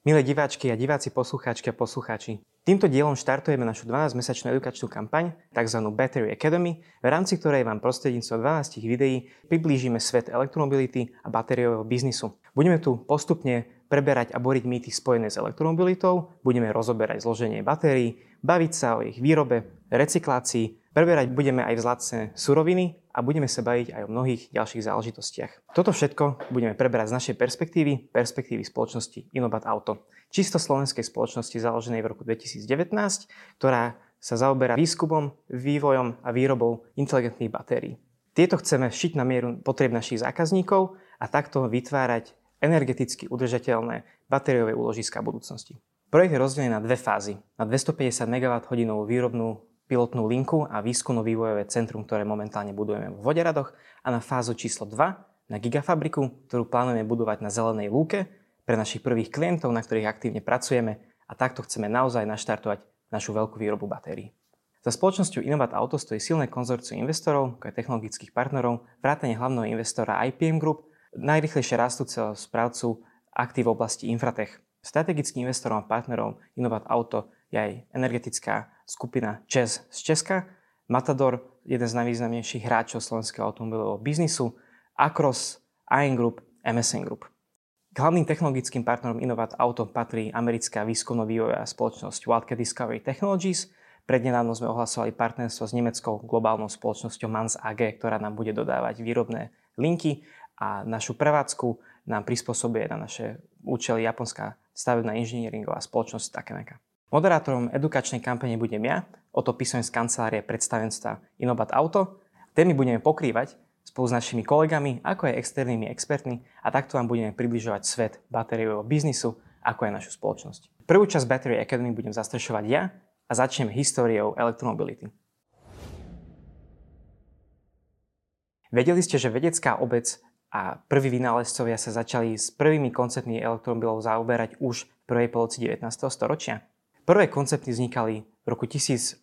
Milé diváčky a diváci, poslucháčky a poslucháči, týmto dielom štartujeme našu 12-mesačnú edukačnú kampaň, tzv. Battery Academy, v rámci ktorej vám prostredníctvom 12 videí priblížime svet elektromobility a batériového biznisu. Budeme tu postupne preberať a boriť mýty spojené s elektromobilitou, budeme rozoberať zloženie batérií, baviť sa o ich výrobe, recyklácii, preberať budeme aj vzácne suroviny a budeme sa baviť aj o mnohých ďalších záležitostiach. Toto všetko budeme preberať z našej perspektívy, perspektívy spoločnosti Inobat Auto. Čisto slovenskej spoločnosti založenej v roku 2019, ktorá sa zaoberá výskumom, vývojom a výrobou inteligentných batérií. Tieto chceme šiť na mieru potreb našich zákazníkov a takto vytvárať energeticky udržateľné batériové úložiska budúcnosti. Projekt je rozdelený na dve fázy. Na 250 MWh výrobnú pilotnú linku a výskumno-vývojové centrum, ktoré momentálne budujeme v Voderadoch a na fázu číslo 2 na gigafabriku, ktorú plánujeme budovať na Zelenej lúke pre našich prvých klientov, na ktorých aktívne pracujeme a takto chceme naozaj naštartovať našu veľkú výrobu batérií. Za spoločnosťou Innovat Auto stojí silné konzorcium investorov, ako aj technologických partnerov, vrátane hlavného investora IPM Group, najrychlejšie rastúceho správcu aktív v oblasti Infratech. Strategickým investorom a partnerom Innovat Auto je aj energetická skupina ČES z Česka, Matador, jeden z najvýznamnejších hráčov slovenského automobilového biznisu, Acros, Iron Group, MSN Group. K hlavným technologickým partnerom Innovat Auto patrí americká výskumno-vývojová spoločnosť Wildcat Discovery Technologies. Prednedávno sme ohlasovali partnerstvo s nemeckou globálnou spoločnosťou Mans AG, ktorá nám bude dodávať výrobné linky a našu prevádzku nám prispôsobuje na naše účely japonská stavebná inžinieringová spoločnosť Takeneka. Moderátorom edukačnej kampane budem ja, o to písem z kancelárie predstavenstva Inobat Auto. Témy budeme pokrývať spolu s našimi kolegami, ako aj externými expertmi a takto vám budeme približovať svet batériového biznisu, ako aj našu spoločnosť. Prvú časť Battery Academy budem zastrešovať ja a začnem históriou elektromobility. Vedeli ste, že vedecká obec a prví vynálezcovia sa začali s prvými konceptmi elektromobilov zaoberať už v prvej poloci 19. storočia? Prvé koncepty vznikali v roku 1835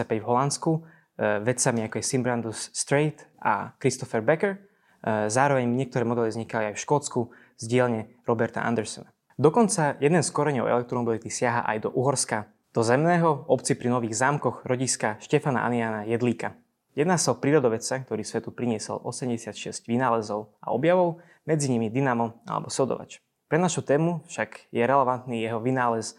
v Holandsku e, vedcami ako je Simbrandus Strait a Christopher Becker. E, zároveň niektoré modely vznikali aj v Škótsku z dielne Roberta Andersona. Dokonca jeden z koreňov elektromobility siaha aj do Uhorska, do zemného obci pri Nových zámkoch rodiska Štefana Aniana Jedlíka. Jedná sa o prírodovedca, ktorý svetu priniesol 86 vynálezov a objavov, medzi nimi dynamo alebo sodovač. Pre našu tému však je relevantný jeho vynález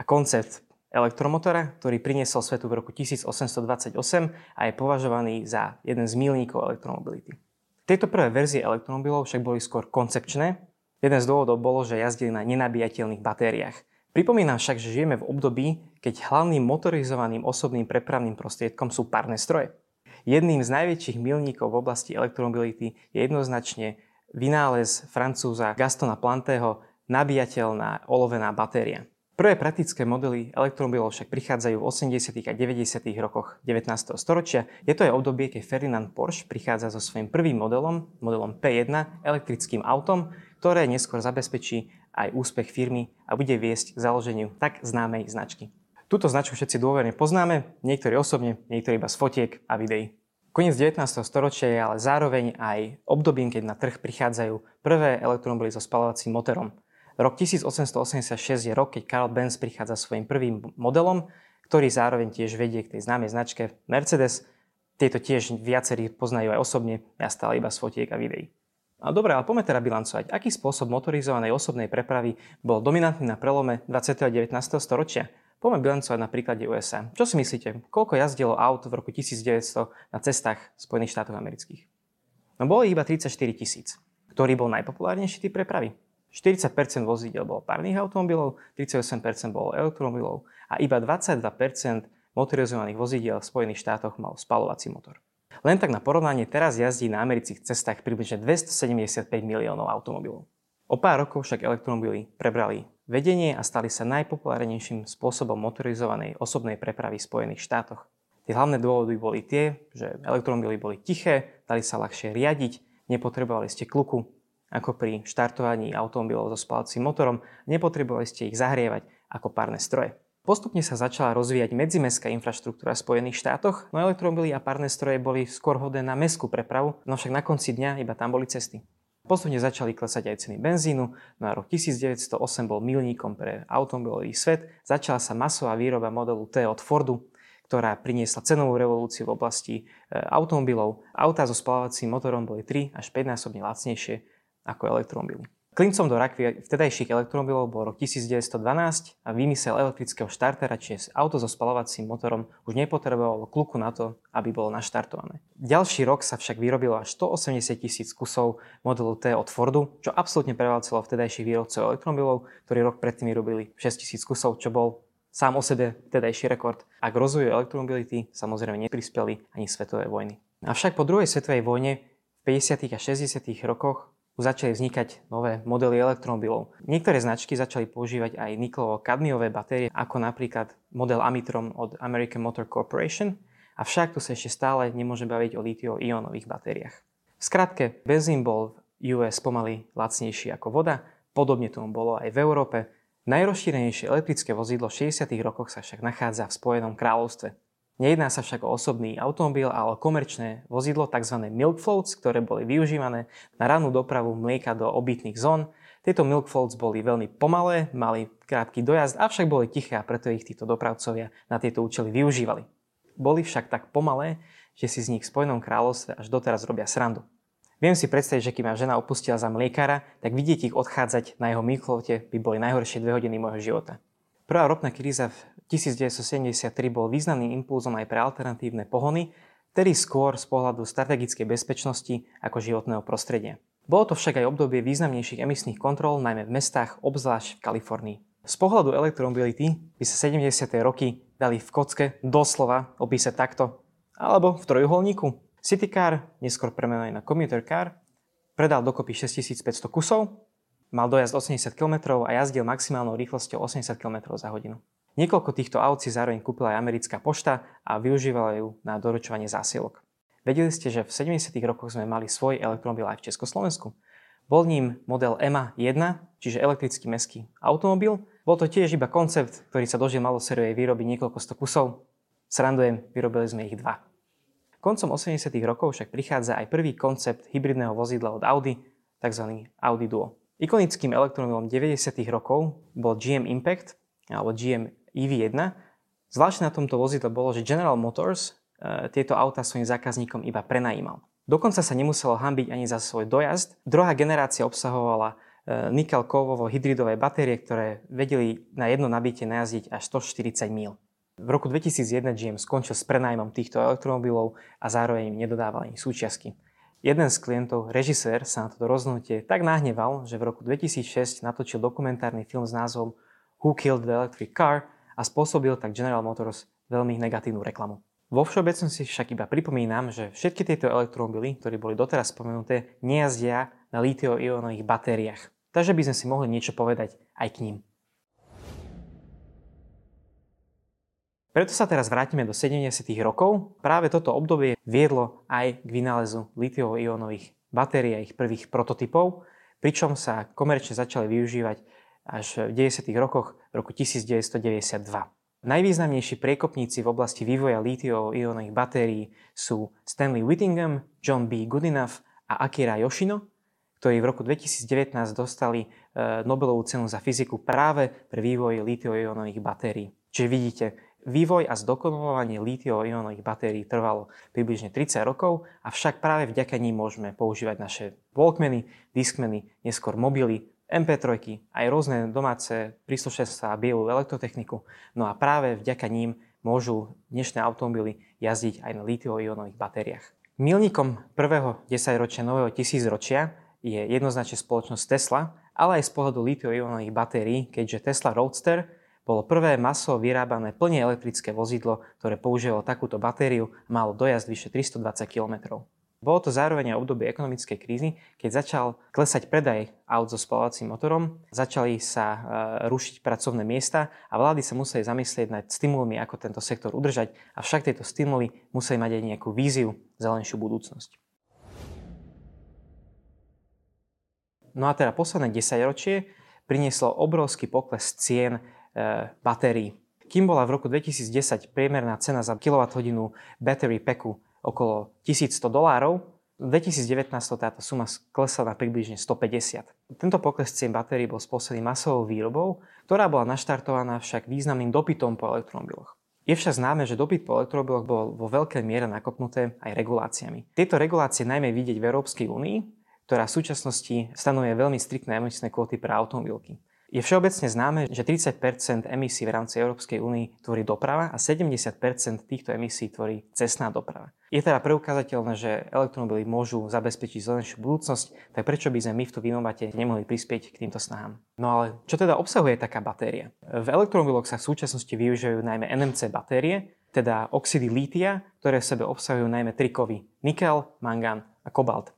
a koncept elektromotora, ktorý priniesol svetu v roku 1828 a je považovaný za jeden z milníkov elektromobility. Tieto prvé verzie elektromobilov však boli skôr koncepčné. Jeden z dôvodov bolo, že jazdili na nenabíjateľných batériách. Pripomínam však, že žijeme v období, keď hlavným motorizovaným osobným prepravným prostriedkom sú párne stroje. Jedným z najväčších milníkov v oblasti elektromobility je jednoznačne vynález francúza Gastona Plantého nabíjateľná olovená batéria. Prvé praktické modely elektromobilov však prichádzajú v 80. a 90. rokoch 19. storočia. Je to aj obdobie, keď Ferdinand Porsche prichádza so svojím prvým modelom, modelom P1, elektrickým autom, ktoré neskôr zabezpečí aj úspech firmy a bude viesť k založeniu tak známej značky. Túto značku všetci dôverne poznáme, niektorí osobne, niektorí iba z fotiek a videí. Koniec 19. storočia je ale zároveň aj obdobím, keď na trh prichádzajú prvé elektromobily so spalovacím motorom. Rok 1886 je rok, keď Karl Benz prichádza svojim prvým modelom, ktorý zároveň tiež vedie k tej známej značke Mercedes. Tieto tiež viacerí poznajú aj osobne, ja stále iba z fotiek a videí. A dobre, ale poďme teda bilancovať, aký spôsob motorizovanej osobnej prepravy bol dominantný na prelome 20. a 19. storočia. Poďme bilancovať na príklade USA. Čo si myslíte, koľko jazdilo aut v roku 1900 na cestách Spojených štátov amerických? No bolo ich iba 34 tisíc. Ktorý bol najpopulárnejší typ prepravy? 40% vozidel bolo párnych automobilov, 38% bolo elektromobilov a iba 22% motorizovaných vozidiel v Spojených štátoch mal spalovací motor. Len tak na porovnanie teraz jazdí na amerických cestách približne 275 miliónov automobilov. O pár rokov však elektromobily prebrali vedenie a stali sa najpopulárnejším spôsobom motorizovanej osobnej prepravy v Spojených štátoch. Tie hlavné dôvody boli tie, že elektromobily boli tiché, dali sa ľahšie riadiť, nepotrebovali ste kluku, ako pri štartovaní automobilov so spálacím motorom, nepotrebovali ste ich zahrievať ako párne stroje. Postupne sa začala rozvíjať medzimestská infraštruktúra v Spojených štátoch, no elektromobily a párne stroje boli skôr hodné na mestskú prepravu, no však na konci dňa iba tam boli cesty. Postupne začali klesať aj ceny benzínu, no a rok 1908 bol milníkom pre automobilový svet, začala sa masová výroba modelu T od Fordu, ktorá priniesla cenovú revolúciu v oblasti e, automobilov. Autá so spalovacím motorom boli 3 až 5 násobne lacnejšie ako elektromobily. Klincom do rakvy vtedajších elektromobilov bol rok 1912 a vymysel elektrického štartera, čiže auto so spalovacím motorom už nepotrebovalo kluku na to, aby bolo naštartované. Ďalší rok sa však vyrobilo až 180 tisíc kusov modelu T od Fordu, čo absolútne prevalcelo vtedajších výrobcov elektromobilov, ktorí rok predtým vyrobili 6 tisíc kusov, čo bol sám o sebe vtedajší rekord. A k rozvoju elektromobility samozrejme neprispeli ani svetové vojny. Avšak po druhej svetovej vojne v 50. a 60. rokoch začali vznikať nové modely elektromobilov. Niektoré značky začali používať aj niklovo-kadmiové batérie, ako napríklad model Amitron od American Motor Corporation, avšak tu sa ešte stále nemôže baviť o litio-ionových batériách. V skratke, benzín bol v US pomaly lacnejší ako voda, podobne tomu bolo aj v Európe. Najrozšírenejšie elektrické vozidlo v 60. rokoch sa však nachádza v Spojenom kráľovstve. Nejedná sa však o osobný automobil, ale o komerčné vozidlo, tzv. milk floats, ktoré boli využívané na rannú dopravu mlieka do obytných zón. Tieto milk floats boli veľmi pomalé, mali krátky dojazd, avšak boli tiché a preto ich títo dopravcovia na tieto účely využívali. Boli však tak pomalé, že si z nich v Spojenom kráľovstve až doteraz robia srandu. Viem si predstaviť, že keď ma žena opustila za mliekára, tak vidieť ich odchádzať na jeho milkfloate by boli najhoršie dve hodiny môjho života. Prvá ropná kríza v 1973 bol významným impulzom aj pre alternatívne pohony, tedy skôr z pohľadu strategickej bezpečnosti ako životného prostredia. Bolo to však aj obdobie významnejších emisných kontrol, najmä v mestách, obzvlášť v Kalifornii. Z pohľadu elektromobility by sa 70. roky dali v kocke doslova opísať takto, alebo v trojuholníku. Citycar, neskôr premenovaný na commuter car, predal dokopy 6500 kusov, Mal dojazd 80 km a jazdil maximálnou rýchlosťou 80 km za hodinu. Niekoľko týchto aut si zároveň kúpila aj americká pošta a využívala ju na doručovanie zásielok. Vedeli ste, že v 70. rokoch sme mali svoj elektromobil aj v Československu? Bol ním model EMA 1, čiže elektrický meský automobil. Bol to tiež iba koncept, ktorý sa dožil malosériovej výroby niekoľko sto kusov. Srandujem, vyrobili sme ich dva. Koncom 80. rokov však prichádza aj prvý koncept hybridného vozidla od Audi, tzv. Audi Duo. Ikonickým elektromobilom 90. rokov bol GM Impact alebo GM EV1. Zvláštne na tomto vozidle bolo, že General Motors e, tieto auta svojim zákazníkom iba prenajímal. Dokonca sa nemuselo hambiť ani za svoj dojazd. Druhá generácia obsahovala e, nikel-kovovo hydridové batérie, ktoré vedeli na jedno nabitie najazdiť až 140 mil. V roku 2001 GM skončil s prenájmom týchto elektromobilov a zároveň im nedodával ani súčiastky. Jeden z klientov, režisér, sa na toto rozhodnutie tak nahneval, že v roku 2006 natočil dokumentárny film s názvom Who Killed the Electric Car a spôsobil tak General Motors veľmi negatívnu reklamu. Vo všeobecnosti však iba pripomínam, že všetky tieto elektromobily, ktoré boli doteraz spomenuté, nejazdia na litio-ionových batériách. Takže by sme si mohli niečo povedať aj k ním. Preto sa teraz vrátime do 70. rokov. Práve toto obdobie viedlo aj k vynálezu litio-ionových batérií a ich prvých prototypov, pričom sa komerčne začali využívať až v 90. rokoch v roku 1992. Najvýznamnejší priekopníci v oblasti vývoja litio-ionových batérií sú Stanley Whittingham, John B. Goodenough a Akira Yoshino, ktorí v roku 2019 dostali e, Nobelovú cenu za fyziku práve pre vývoj litio-ionových batérií. Čiže vidíte, Vývoj a zdokonalovanie litio-ionových batérií trvalo približne 30 rokov, avšak práve vďaka ním môžeme používať naše Walkmany, Discmany, neskôr mobily, MP3, aj rôzne domáce príslušenstva a bielú elektrotechniku. No a práve vďaka ním môžu dnešné automobily jazdiť aj na litio-ionových batériách. Milníkom prvého desaťročia nového tisícročia je jednoznačne spoločnosť Tesla, ale aj z pohľadu litio-ionových batérií, keďže Tesla Roadster bolo prvé masovo vyrábané plne elektrické vozidlo, ktoré používalo takúto batériu a malo dojazd vyše 320 km. Bolo to zároveň aj obdobie ekonomickej krízy, keď začal klesať predaj aut so spalovacím motorom, začali sa e, rušiť pracovné miesta a vlády sa museli zamyslieť nad stimulmi, ako tento sektor udržať, avšak tieto stimuly museli mať aj nejakú víziu zelenšiu budúcnosť. No a teda posledné 10 ročie prinieslo obrovský pokles cien E, batérií. Kým bola v roku 2010 priemerná cena za kWh battery packu okolo 1100 dolárov, V 2019 táto suma klesla na približne 150. Tento pokles cien batérií bol spôsobený masovou výrobou, ktorá bola naštartovaná však významným dopytom po elektromobiloch. Je však známe, že dopyt po elektromobiloch bol vo veľkej miere nakopnuté aj reguláciami. Tieto regulácie najmä vidieť v Európskej únii, ktorá v súčasnosti stanovuje veľmi striktné emisné kvóty pre automobilky. Je všeobecne známe, že 30% emisí v rámci Európskej únie tvorí doprava a 70% týchto emisí tvorí cestná doprava. Je teda preukázateľné, že elektromobily môžu zabezpečiť zelenšiu budúcnosť, tak prečo by sme my v tu Vinovate nemohli prispieť k týmto snahám? No ale čo teda obsahuje taká batéria? V elektromobiloch sa v súčasnosti využívajú najmä NMC batérie, teda oxidy lítia, ktoré v sebe obsahujú najmä tri kovy nikel, mangán a kobalt.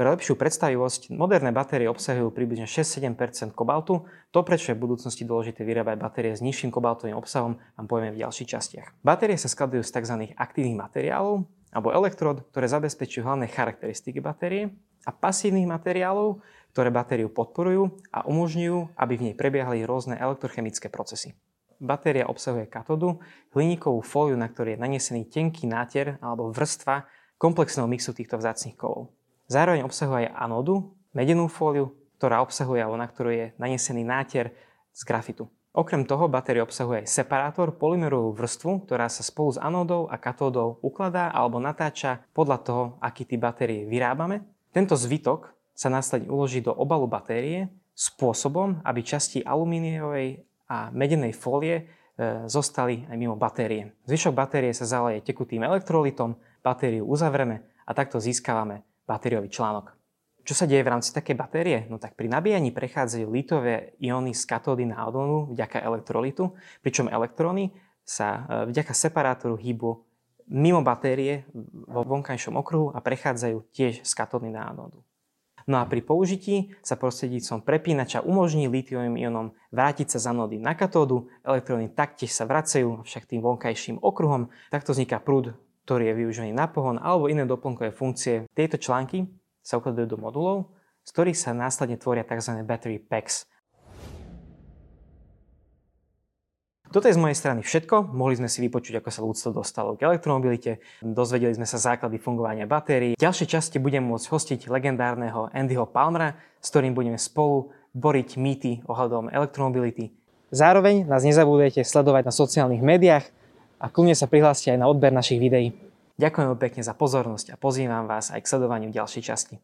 Pre lepšiu predstavivosť, moderné batérie obsahujú približne 6-7 kobaltu, to prečo je v budúcnosti dôležité vyrábať batérie s nižším kobaltovým obsahom, vám povieme v ďalších častiach. Batérie sa skladujú z tzv. aktívnych materiálov, alebo elektrod, ktoré zabezpečujú hlavné charakteristiky batérie a pasívnych materiálov, ktoré batériu podporujú a umožňujú, aby v nej prebiehali rôzne elektrochemické procesy. Batéria obsahuje katódu, hliníkovú fóliu, na ktorej je nanesený tenký náter alebo vrstva komplexného mixu týchto vzácných kovov. Zároveň obsahuje aj anódu, medenú fóliu, ktorá obsahuje alebo na ktorú je nanesený náter z grafitu. Okrem toho batéria obsahuje aj separátor, polymerovú vrstvu, ktorá sa spolu s anódou a katódou ukladá alebo natáča podľa toho, aký typ batérie vyrábame. Tento zvytok sa následne uloží do obalu batérie spôsobom, aby časti alumíniovej a medenej fólie e, zostali aj mimo batérie. Zvyšok batérie sa zaleje tekutým elektrolitom, batériu uzavrieme a takto získavame batériový článok. Čo sa deje v rámci takej batérie? No tak pri nabíjaní prechádzajú litové ióny z katódy na anódu vďaka elektrolitu, pričom elektróny sa e, vďaka separátoru hýbu mimo batérie vo vonkajšom okruhu a prechádzajú tiež z katódy na anódu. No a pri použití sa prostredníctvom prepínača umožní litiovým ionom vrátiť sa z anódy na katódu, elektróny taktiež sa vracajú však tým vonkajším okruhom, takto vzniká prúd ktorý je využívaný na pohon alebo iné doplnkové funkcie. Tieto články sa ukladajú do modulov, z ktorých sa následne tvoria tzv. battery packs. Toto je z mojej strany všetko. Mohli sme si vypočuť, ako sa ľudstvo dostalo k elektromobilite. Dozvedeli sme sa základy fungovania batérií. V ďalšej časti budem môcť hostiť legendárneho Andyho Palmera, s ktorým budeme spolu boriť mýty ohľadom elektromobility. Zároveň nás nezabudujete sledovať na sociálnych médiách, a kľudne sa prihláste aj na odber našich videí. Ďakujem pekne za pozornosť a pozývam vás aj k sledovaniu ďalšej časti.